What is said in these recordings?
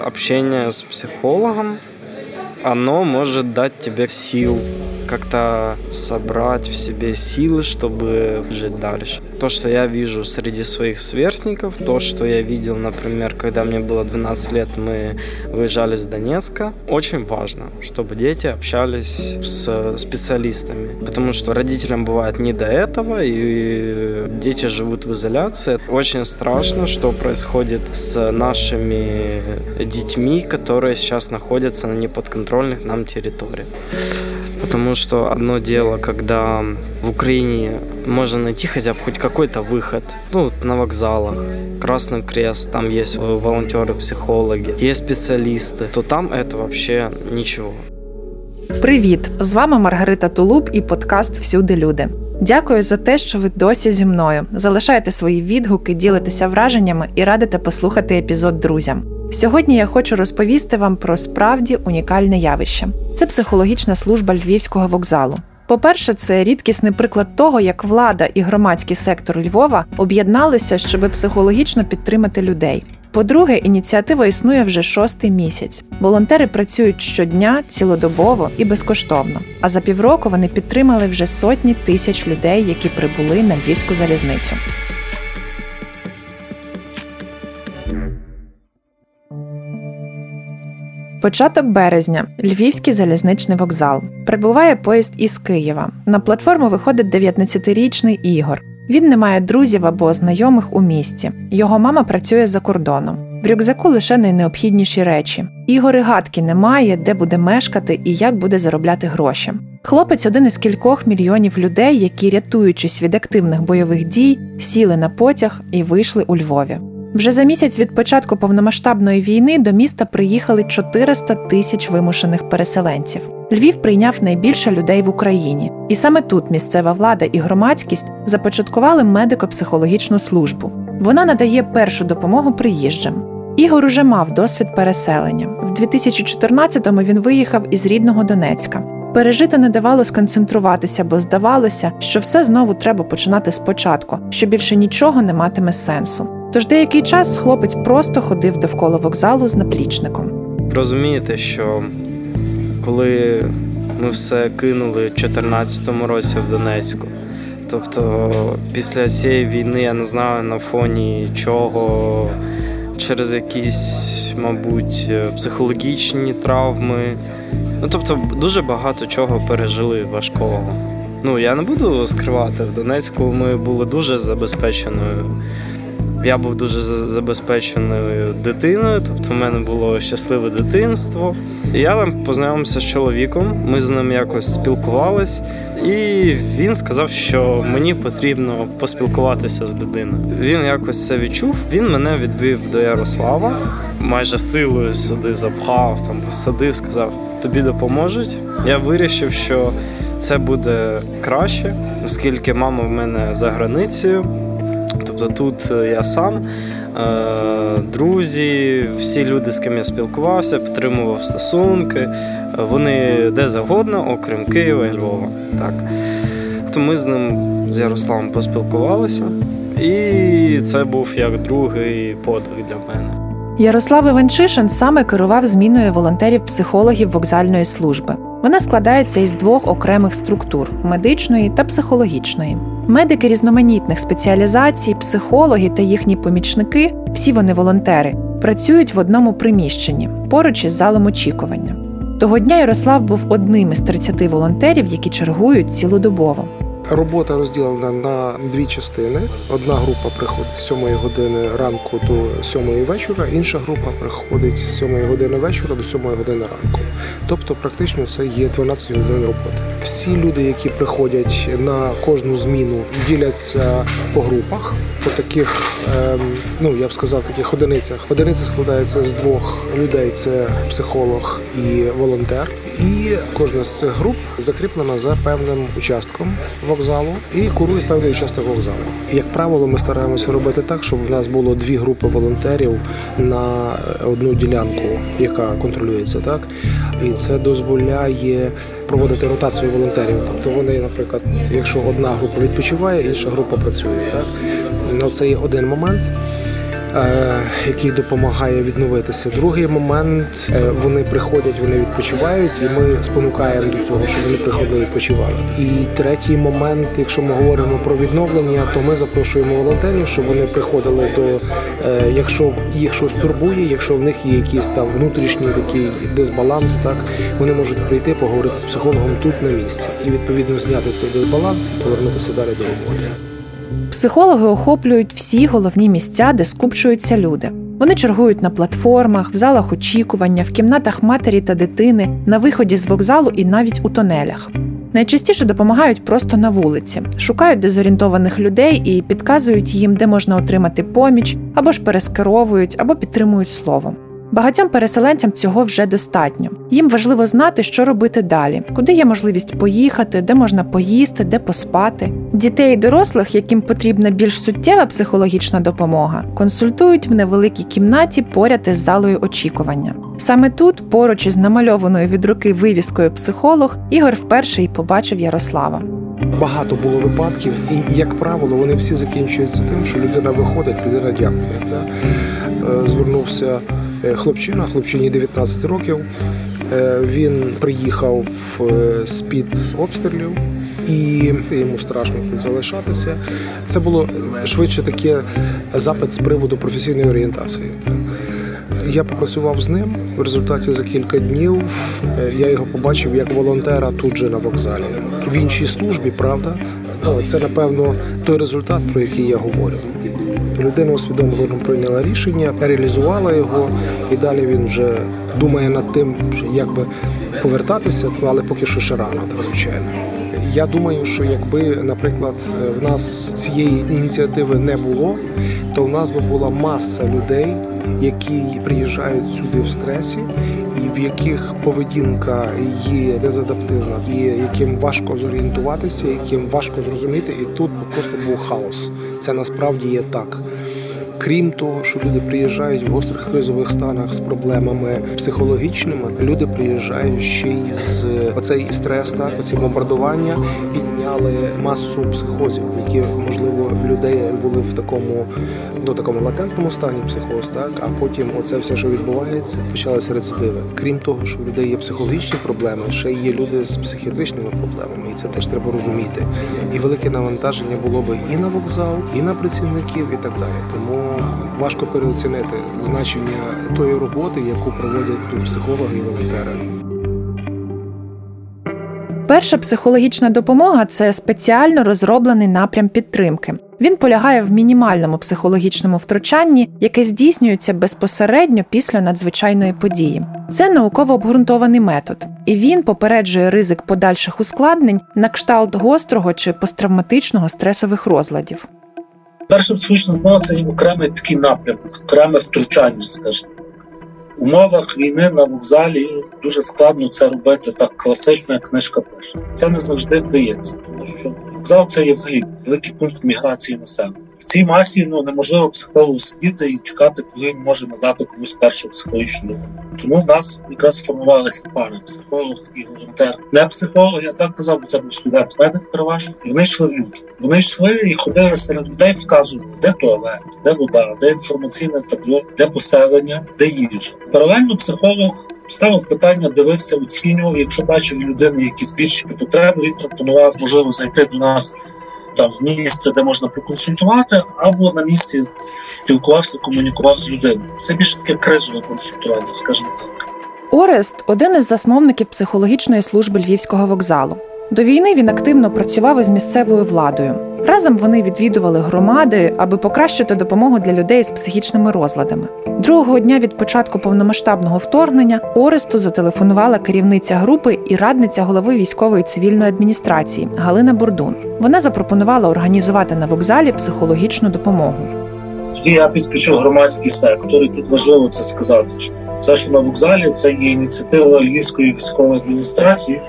общение с психологом, оно может дать тебе сил как-то собрать в себе силы, чтобы жить дальше. То, что я вижу среди своих сверстников, то, что я видел, например, когда мне было 12 лет, мы выезжали с Донецка, очень важно, чтобы дети общались с специалистами, потому что родителям бывает не до этого, и дети живут в изоляции. Очень страшно, что происходит с нашими детьми, которые сейчас находятся на неподконтрольных нам территориях. Потому что одно дело, когда в Украине можно найти хотя бы хоть какой-то выход. Ну, на вокзалах, Красный Крест, там есть волонтеры, психологи, есть специалисты, то там это вообще ничего. Привіт! З вами Маргарита Тулуб і подкаст Всюди люди. Дякую за те, що ви досі зі мною. Залишаєте свої відгуки, ділитеся враженнями і радите послухати епізод друзям. Сьогодні я хочу розповісти вам про справді унікальне явище. Це психологічна служба львівського вокзалу. По-перше, це рідкісний приклад того, як влада і громадський сектор Львова об'єдналися, щоб психологічно підтримати людей. По-друге, ініціатива існує вже шостий місяць. Волонтери працюють щодня, цілодобово і безкоштовно. А за півроку вони підтримали вже сотні тисяч людей, які прибули на львівську залізницю. Початок березня Львівський залізничний вокзал. Прибуває поїзд із Києва. На платформу виходить 19-річний Ігор. Він не має друзів або знайомих у місті. Його мама працює за кордоном. В рюкзаку лише найнеобхідніші речі. Ігор і гадки немає, де буде мешкати і як буде заробляти гроші. Хлопець один із кількох мільйонів людей, які, рятуючись від активних бойових дій, сіли на потяг і вийшли у Львові. Вже за місяць від початку повномасштабної війни до міста приїхали 400 тисяч вимушених переселенців. Львів прийняв найбільше людей в Україні, і саме тут місцева влада і громадськість започаткували медико-психологічну службу. Вона надає першу допомогу приїжджам. Ігор уже мав досвід переселення. В 2014-му він виїхав із рідного Донецька. Пережити не давало сконцентруватися, бо здавалося, що все знову треба починати спочатку, що більше нічого не матиме сенсу. Тож деякий час хлопець просто ходив довкола вокзалу з наплічником. Розумієте, що коли ми все кинули в 2014 році в Донецьку, тобто після цієї війни я не знаю на фоні чого, через якісь, мабуть, психологічні травми. Ну тобто, дуже багато чого пережили важкого. Ну я не буду скривати в Донецьку. Ми були дуже забезпеченою. Я був дуже забезпеченою дитиною, тобто в мене було щасливе дитинство. Я там познайомився з чоловіком, ми з ним якось спілкувались, і він сказав, що мені потрібно поспілкуватися з людиною. Він якось це відчув. Він мене відвів до Ярослава, майже силою сюди запхав, там посадив, сказав: тобі допоможуть. Я вирішив, що це буде краще, оскільки мама в мене за границею. Тобто тут е, я сам, е, друзі, всі люди, з ким я спілкувався, підтримував стосунки. Вони де завгодно, окрім Києва і Львова. Так. То ми з ним з Ярославом поспілкувалися, і це був як другий подвиг для мене. Ярослав Іванчишин саме керував зміною волонтерів-психологів вокзальної служби. Вона складається із двох окремих структур медичної та психологічної. Медики різноманітних спеціалізацій, психологи та їхні помічники, всі вони волонтери, працюють в одному приміщенні поруч із залом очікування. Того дня Ярослав був одним із 30 волонтерів, які чергують цілодобово. Робота розділена на дві частини. Одна група приходить з 7 години ранку до 7 вечора, інша група приходить з 7 години вечора до 7 години ранку. Тобто, практично це є 12 годин роботи. Всі люди, які приходять на кожну зміну, діляться по групах, по таких, ем, ну я б сказав, таких одиницях. Одиниця складається з двох людей: це психолог і волонтер. І кожна з цих груп закріплена за певним участком вокзалу і курує певний участок вокзалу. Як правило, ми стараємося робити так, щоб в нас було дві групи волонтерів на одну ділянку, яка контролюється, так і це дозволяє проводити ротацію волонтерів. Тобто вони, наприклад, якщо одна група відпочиває, інша група працює. Так ну це є один момент. Е, який допомагає відновитися. Другий момент е, вони приходять, вони відпочивають, і ми спонукаємо до цього, щоб вони приходили і відпочивали. І третій момент, якщо ми говоримо про відновлення, то ми запрошуємо волонтерів, щоб вони приходили до е, якщо їх щось турбує, якщо в них є якийсь там внутрішній такий дисбаланс, так вони можуть прийти поговорити з психологом тут на місці і відповідно зняти цей дисбаланс і повернутися далі до роботи. Психологи охоплюють всі головні місця, де скупчуються люди. Вони чергують на платформах, в залах очікування, в кімнатах матері та дитини, на виході з вокзалу і навіть у тонелях. Найчастіше допомагають просто на вулиці, шукають дезорієнтованих людей і підказують їм, де можна отримати поміч, або ж перескеровують, або підтримують словом. Багатьом переселенцям цього вже достатньо. Їм важливо знати, що робити далі, куди є можливість поїхати, де можна поїсти, де поспати. Дітей і дорослих, яким потрібна більш суттєва психологічна допомога, консультують в невеликій кімнаті поряд із залою очікування. Саме тут, поруч із намальованою від руки вивіскою психолог, Ігор вперше й побачив Ярослава. Багато було випадків, і як правило, вони всі закінчуються тим, що людина виходить, людина дякує. Та? Е, звернувся хлопчина, хлопчині 19 років. Е, він приїхав е, з під обстрілів. І йому страшно тут залишатися. Це було швидше таке запит з приводу професійної орієнтації. Я попрацював з ним в результаті за кілька днів. Я його побачив як волонтера тут же на вокзалі. В іншій службі, правда, ну, це напевно той результат, про який я говорю. Людина усвідомлено прийняла рішення, реалізувала його, і далі він вже думає над тим, як би повертатися, але поки що ще рано, так звичайно. Я думаю, що якби, наприклад, в нас цієї ініціативи не було, то в нас би була маса людей, які приїжджають сюди в стресі, і в яких поведінка є дезадаптивна, і яким важко зорієнтуватися, яким важко зрозуміти, і тут просто був хаос. Це насправді є так. Крім того, що люди приїжджають в гострих кризових станах з проблемами психологічними, люди приїжджають ще й з оцей стрес, так оці бомбардування підняли масу психозів, які можливо людей були в такому до такому латентному стані психоз, так а потім оце все, що відбувається, почалися рецидиви. Крім того, що в людей є психологічні проблеми, ще є люди з психіатричними проблемами, і це теж треба розуміти. І велике навантаження було би і на вокзал, і на працівників, і так далі. Тому важко переоцінити значення тої роботи, яку проводять тут психологи і волонтери. Перша психологічна допомога це спеціально розроблений напрям підтримки. Він полягає в мінімальному психологічному втручанні, яке здійснюється безпосередньо після надзвичайної події. Це науково обґрунтований метод, і він попереджує ризик подальших ускладнень на кшталт гострого чи посттравматичного стресових розладів. Перша психологічна допомога – це окремий такий напрямок, окреме втручання, скажімо. Умовах війни на вокзалі дуже складно це робити так класично, як книжка пише. Це не завжди вдається, тому що вокзал це є взагалі великий пункт міграції населення. В цій масі ну неможливо психологу сидіти і чекати, коли він може надати комусь першу психологічну допомогу. Тому в нас якраз сформувалися пари психолог і волонтер. Не психолог, я так казав, бо це був студент медик переважно. Вони йшли в люди. Вони йшли і ходили серед людей, вказували, де туалет, де вода, де інформаційне табло, де поселення, де їжа. Паралельно психолог. Ставив питання, дивився, оцінював. Якщо бачив людини якісь більші потреби, він пропонував можливо зайти до нас там місце, де можна проконсультувати, або на місці спілкувався, комунікував з людиною. Це більше таке кризове консультування, скажімо так. Орест один із засновників психологічної служби львівського вокзалу. До війни він активно працював із місцевою владою. Разом вони відвідували громади, аби покращити допомогу для людей з психічними розладами. Другого дня від початку повномасштабного вторгнення Оресту зателефонувала керівниця групи і радниця голови військової цивільної адміністрації Галина Бурдун. Вона запропонувала організувати на вокзалі психологічну допомогу. Я підключив громадський сектор, і тут важливо це сказати. Це що на вокзалі це є ініціатива Львівської військової адміністрації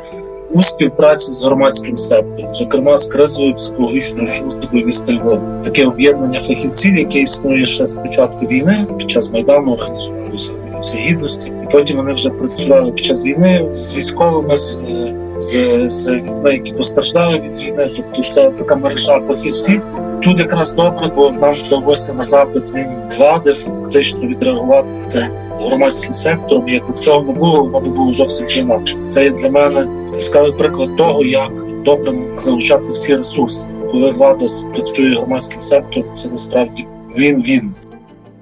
у співпраці з громадським сектором, зокрема з кризовою психологічною службою міста Львова. Таке об'єднання фахівців, яке існує ще з початку війни, під час майдану організувалися революція гідності, і потім вони вже працювали під час війни з військовими з, з, з людьми, які постраждали від війни. Тобто це така мережа фахівців. Тут якраз добре, бо нам вдалося на запит влади фактично відреагувати громадським сектором. Якби цього не було, воно було зовсім інакше. Це є для мене яскравий приклад того, як добре залучати всі ресурси. Коли влада працює громадським сектором, це насправді він він.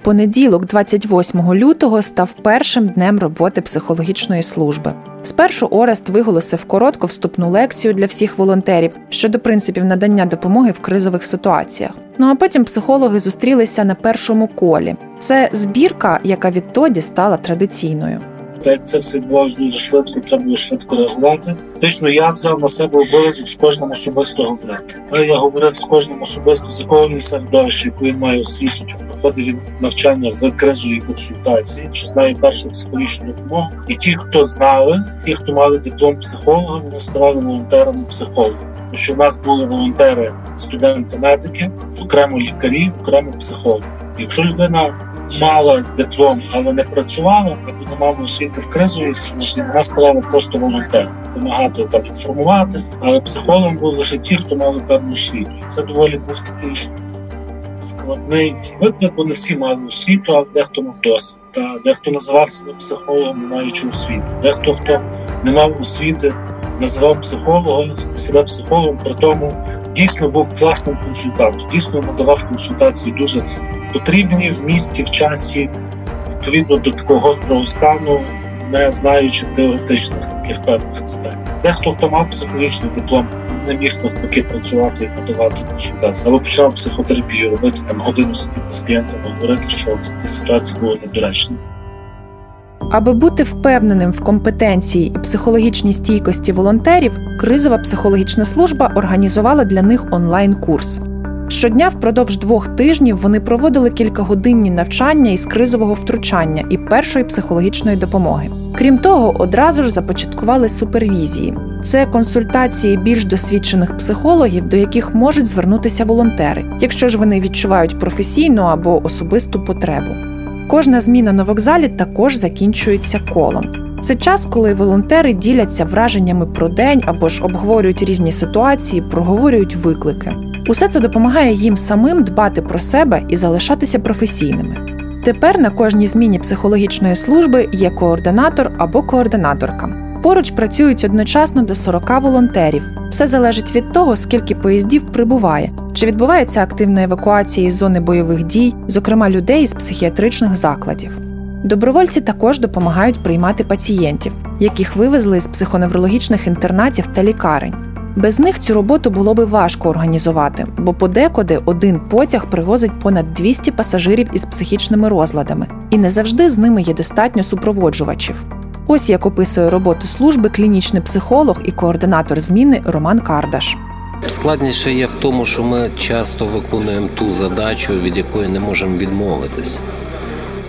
Понеділок, 28 лютого, став першим днем роботи психологічної служби. Спершу Орест виголосив коротку вступну лекцію для всіх волонтерів щодо принципів надання допомоги в кризових ситуаціях. Ну а потім психологи зустрілися на першому колі. Це збірка, яка відтоді стала традиційною. Так як це все відбувалося дуже швидко, треба було швидко реагувати. Фактично, я взяв на себе обов'язок з кожним особисто говорити. Я говорив з кожним особисто, з якого він середовища, яку він має освіту, чи проходив він навчання в кризовій консультації, чи знає першу психологічну допомогу. І ті, хто знали, ті, хто мали диплом психолога, вони ставали волонтерами психолога. Що в нас були волонтери, студенти-медики, окремо лікарі, окремо психологи. Якщо людина мала диплом, але не працювала, або не мала освіти в кризовій службі, вона ставала просто волонтером, допомагати там інформувати. Але психологом були лише ті, хто мали певну освіту. Це доволі був такий складний виклик, бо не всі мали освіту, а дехто мав досвід. Та дехто називав себе психологом, не маючи освіти. Дехто хто не мав освіти, називав психологом себе психологом, при тому дійсно був класним консультантом, дійсно надавав консультації дуже потрібні в місті, в часі, відповідно до такого гострого стану, не знаючи теоретичних таких певних аспектів. Дехто хто мав психологічний диплом, не міг навпаки працювати і надавати консультації, або почав психотерапію робити там годину сидіти з клієнтами, говорити, що в тій ситуації було недоречно. Аби бути впевненим в компетенції і психологічній стійкості волонтерів, кризова психологічна служба організувала для них онлайн-курс. Щодня впродовж двох тижнів вони проводили кількагодинні навчання із кризового втручання і першої психологічної допомоги. Крім того, одразу ж започаткували супервізії. Це консультації більш досвідчених психологів, до яких можуть звернутися волонтери, якщо ж вони відчувають професійну або особисту потребу. Кожна зміна на вокзалі також закінчується колом. Це час, коли волонтери діляться враженнями про день або ж обговорюють різні ситуації, проговорюють виклики. Усе це допомагає їм самим дбати про себе і залишатися професійними. Тепер на кожній зміні психологічної служби є координатор або координаторка. Поруч працюють одночасно до 40 волонтерів. Все залежить від того, скільки поїздів прибуває, чи відбувається активна евакуація із зони бойових дій, зокрема людей із психіатричних закладів. Добровольці також допомагають приймати пацієнтів, яких вивезли з психоневрологічних інтернатів та лікарень. Без них цю роботу було би важко організувати, бо подекуди один потяг привозить понад 200 пасажирів із психічними розладами, і не завжди з ними є достатньо супроводжувачів. Ось як описує роботу служби клінічний психолог і координатор зміни Роман Кардаш. Складніше є в тому, що ми часто виконуємо ту задачу, від якої не можемо відмовитись.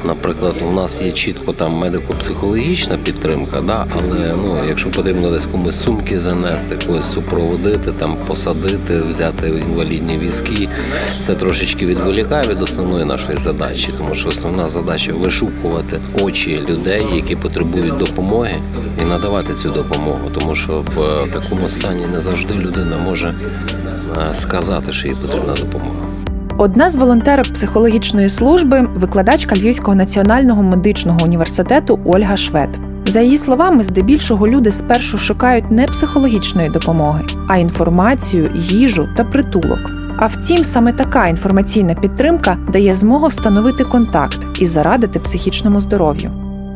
Наприклад, у нас є чітко там медико-психологічна підтримка, да, але ну, якщо потрібно десь комусь сумки занести, когось супроводити, там посадити, взяти інвалідні візки, це трошечки відволікає від основної нашої задачі, тому що основна задача вишукувати очі людей, які потребують допомоги, і надавати цю допомогу, тому що в такому стані не завжди людина може сказати, що їй потрібна допомога. Одна з волонтерок психологічної служби викладачка Львівського національного медичного університету Ольга Швед. За її словами, здебільшого люди спершу шукають не психологічної допомоги, а інформацію, їжу та притулок. А втім, саме така інформаційна підтримка дає змогу встановити контакт і зарадити психічному здоров'ю.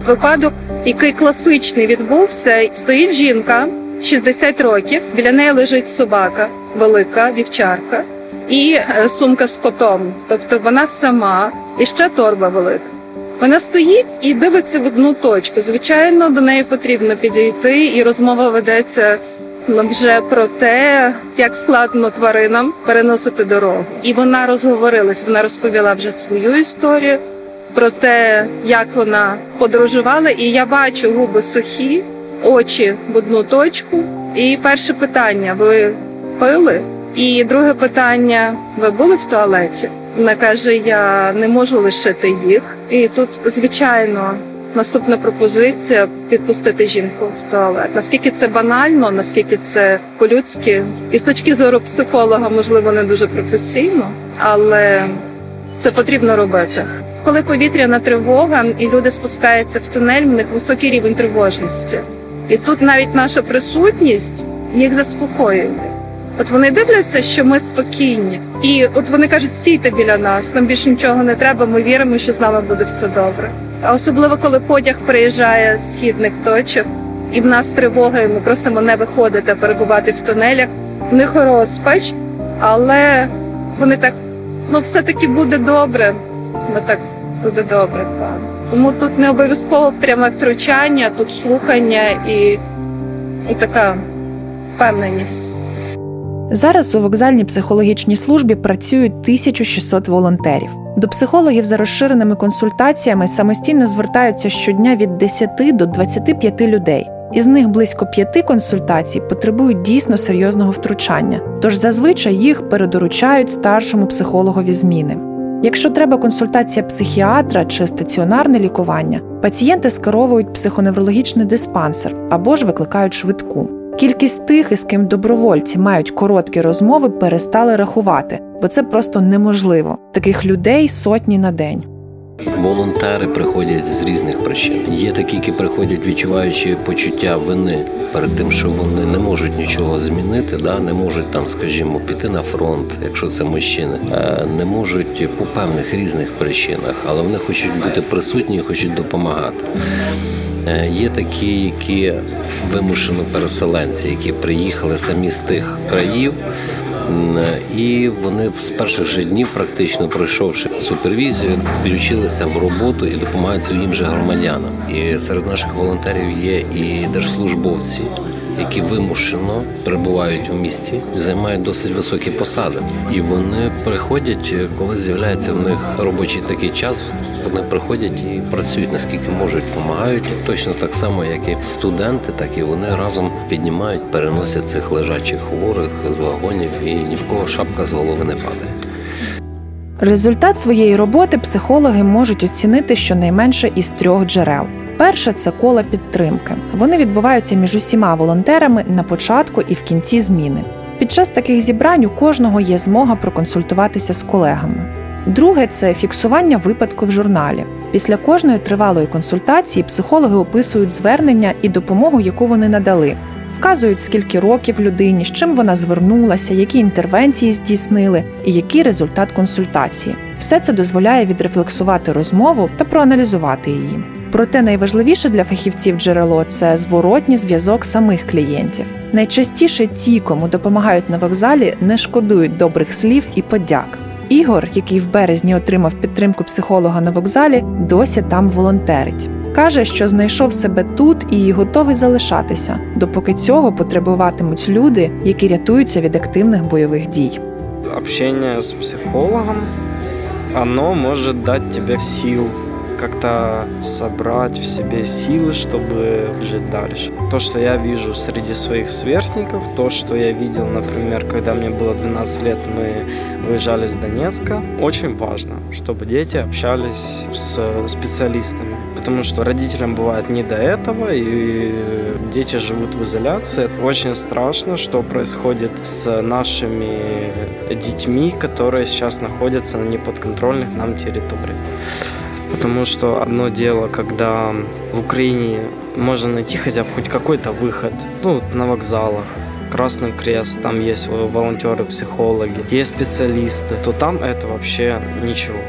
Випадок, який класичний відбувся, стоїть жінка 60 років. Біля неї лежить собака, велика вівчарка і е, сумка з котом. Тобто вона сама і ще торба велика. Вона стоїть і дивиться в одну точку. Звичайно, до неї потрібно підійти, і розмова ведеться вже про те, як складно тваринам переносити дорогу. І вона розговорилась. Вона розповіла вже свою історію про те, як вона подорожувала. І я бачу губи сухі, очі в одну точку. І перше питання: ви пили? І друге питання: ви були в туалеті? Вона каже: Я не можу лишити їх. І тут, звичайно, наступна пропозиція підпустити жінку в туалет. Наскільки це банально, наскільки це по-людськи, і з точки зору психолога, можливо, не дуже професійно, але це потрібно робити. Коли повітряна тривога і люди спускаються в тунель, в них високий рівень тривожності. І тут навіть наша присутність їх заспокоює. От вони дивляться, що ми спокійні, і от вони кажуть, стійте біля нас, нам більше нічого не треба. Ми віримо, що з нами буде все добре. А особливо коли потяг приїжджає з східних точок, і в нас тривога, і ми просимо не виходити, а перебувати в тунелях. В них розпач, але вони так ну все таки буде добре. Ми так буде добре. Так. Тому тут не обов'язково пряме втручання, тут слухання і, і така впевненість. Зараз у вокзальній психологічній службі працюють 1600 волонтерів. До психологів за розширеними консультаціями самостійно звертаються щодня від 10 до 25 людей. Із них близько п'яти консультацій потребують дійсно серйозного втручання, тож зазвичай їх передоручають старшому психологові зміни. Якщо треба консультація психіатра чи стаціонарне лікування, пацієнти скеровують психоневрологічний диспансер або ж викликають швидку. Кількість тих, із ким добровольці мають короткі розмови, перестали рахувати, бо це просто неможливо. Таких людей сотні на день. Волонтери приходять з різних причин. Є такі, які приходять, відчуваючи почуття вини перед тим, що вони не можуть нічого змінити, да не можуть там, скажімо, піти на фронт, якщо це мужчини, е, не можуть по певних різних причинах, але вони хочуть бути присутні, і хочуть допомагати. Е, є такі, які вимушено переселенці, які приїхали самі з тих країв. І вони з перших же днів, практично пройшовши супервізію, включилися в роботу і допомагають своїм же громадянам. І серед наших волонтерів є і держслужбовці, які вимушено перебувають у місті, займають досить високі посади. І вони приходять, коли з'являється в них робочий такий час. Вони приходять і працюють наскільки можуть, допомагають точно так само, як і студенти, так і вони разом піднімають, переносять цих лежачих хворих з вагонів, і ні в кого шапка з голови не падає. Результат своєї роботи психологи можуть оцінити щонайменше із трьох джерел. Перше це кола підтримки. Вони відбуваються між усіма волонтерами на початку і в кінці зміни. Під час таких зібрань у кожного є змога проконсультуватися з колегами. Друге це фіксування випадку в журналі. Після кожної тривалої консультації психологи описують звернення і допомогу, яку вони надали, вказують, скільки років людині, з чим вона звернулася, які інтервенції здійснили і який результат консультації. Все це дозволяє відрефлексувати розмову та проаналізувати її. Проте найважливіше для фахівців джерело це зворотній зв'язок самих клієнтів. Найчастіше ті, кому допомагають на вокзалі, не шкодують добрих слів і подяк. Ігор, який в березні отримав підтримку психолога на вокзалі, досі там волонтерить. Каже, що знайшов себе тут і готовий залишатися, допоки цього потребуватимуть люди, які рятуються від активних бойових дій. Общення з психологом, оно може дати тебе сил как-то собрать в себе силы, чтобы жить дальше. То, что я вижу среди своих сверстников, то, что я видел, например, когда мне было 12 лет, мы выезжали с Донецка, очень важно, чтобы дети общались с специалистами, потому что родителям бывает не до этого, и дети живут в изоляции. Очень страшно, что происходит с нашими детьми, которые сейчас находятся на неподконтрольных нам территориях. Потому что одно дело, когда в Украине можно найти хотя бы хоть какой-то выход, ну, на вокзалах, Красный Крест, там есть волонтеры, психологи, есть специалисты, то там это вообще ничего.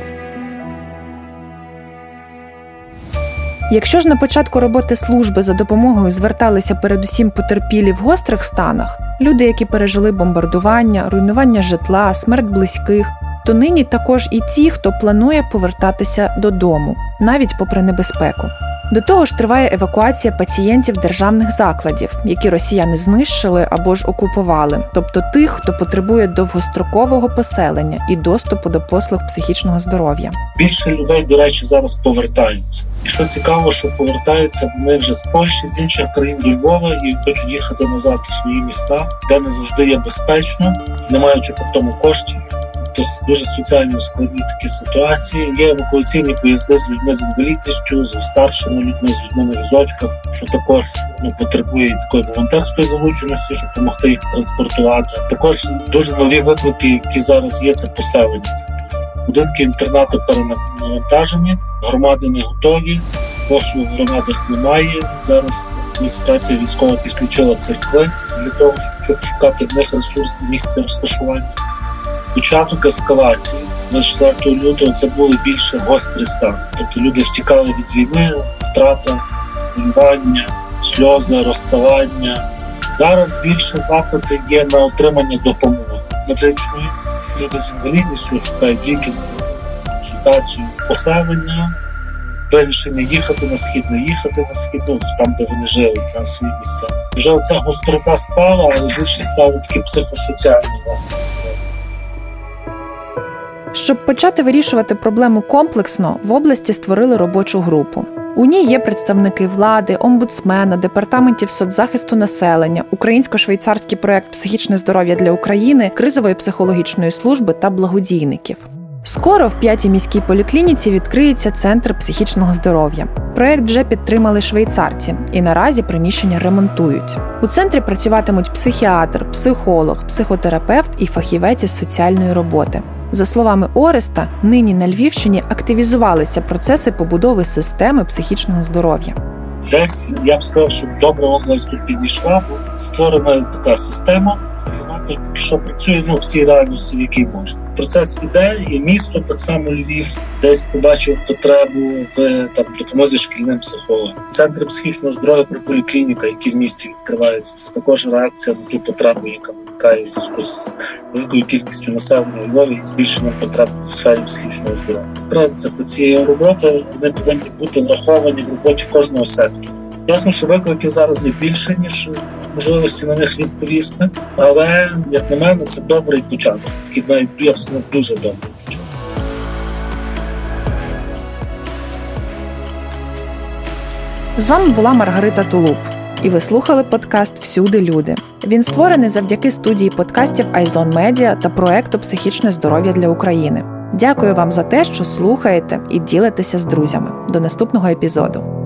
Якщо ж на початку роботи служби за допомогою зверталися передусім потерпілі в гострих станах, люди, які пережили бомбардування, руйнування житла, смерть близьких, то нині також і ті, хто планує повертатися додому, навіть попри небезпеку. До того ж, триває евакуація пацієнтів державних закладів, які росіяни знищили або ж окупували, тобто тих, хто потребує довгострокового поселення і доступу до послуг психічного здоров'я. Більше людей, до речі, зараз повертаються. І що цікаво, що повертаються вони вже з Польщі, з інших країн Львова і хочуть їхати назад в свої міста, де не завжди є безпечно, не маючи при тому коштів тобто дуже соціально складні такі ситуації. Є евакуаційні поїзди з людьми з інвалідністю, з старшими людьми, з людьми на візочках, що також ну, потребує такої волонтерської залученості, щоб допомогти їх транспортувати. Також дуже нові виклики, які зараз є, це поселення. Будинки інтернати перенавантажені, громади не готові, послуг в громадах немає. Зараз адміністрація військова підключила церкви для того, щоб шукати в них ресурси місця розташування. Початок ескалації 24 лютого це були більше гострий стан. Тобто люди втікали від війни, втрата, руйнування, сльози, розставання. Зараз більше запити є на отримання допомоги медичної. Люди з інвалідністю шукають ліки, консультацію, поселення вирішення їхати на схід, не їхати на схід, ну, там, де вони жили, на свої місця. Вже оця гострота спала, але більше стали такі психосоціальні власне. Щоб почати вирішувати проблему комплексно, в області створили робочу групу. У ній є представники влади, омбудсмена, департаментів соцзахисту населення, українсько-швейцарський проект Психічне здоров'я для України, кризової психологічної служби та благодійників. Скоро в п'ятій міській поліклініці відкриється центр психічного здоров'я. Проект вже підтримали швейцарці, і наразі приміщення ремонтують. У центрі працюватимуть психіатр, психолог, психотерапевт і фахівець із соціальної роботи. За словами Ореста, нині на Львівщині активізувалися процеси побудови системи психічного здоров'я. Десь я б сказав, що добра область тут підійшла, створена така система, що працює ну, в тій реальності, в якій може процес іде, і місто так само Львів десь побачив потребу в там допомозі шкільним психологам. Центри психічного здоров'я про поліклініка, які в місті відкриваються, це також реакція на ту потребу, яка виникає в зв'язку з великою кількістю населення Львові і збільшенням потреб в сфері психічного здоров'я. Принципи цієї роботи вони повинні бути враховані в роботі кожного сектору. Ясно, що виклики зараз є більше ніж можливості на них відповісти. Але, як на мене, це добрий початок. Такий навіть я б сказав, дуже добрий початок. З вами була Маргарита Тулуб. І ви слухали подкаст Всюди люди. Він створений завдяки студії подкастів Айзон Медіа та проекту Психічне здоров'я для України. Дякую вам за те, що слухаєте і ділитеся з друзями. До наступного епізоду.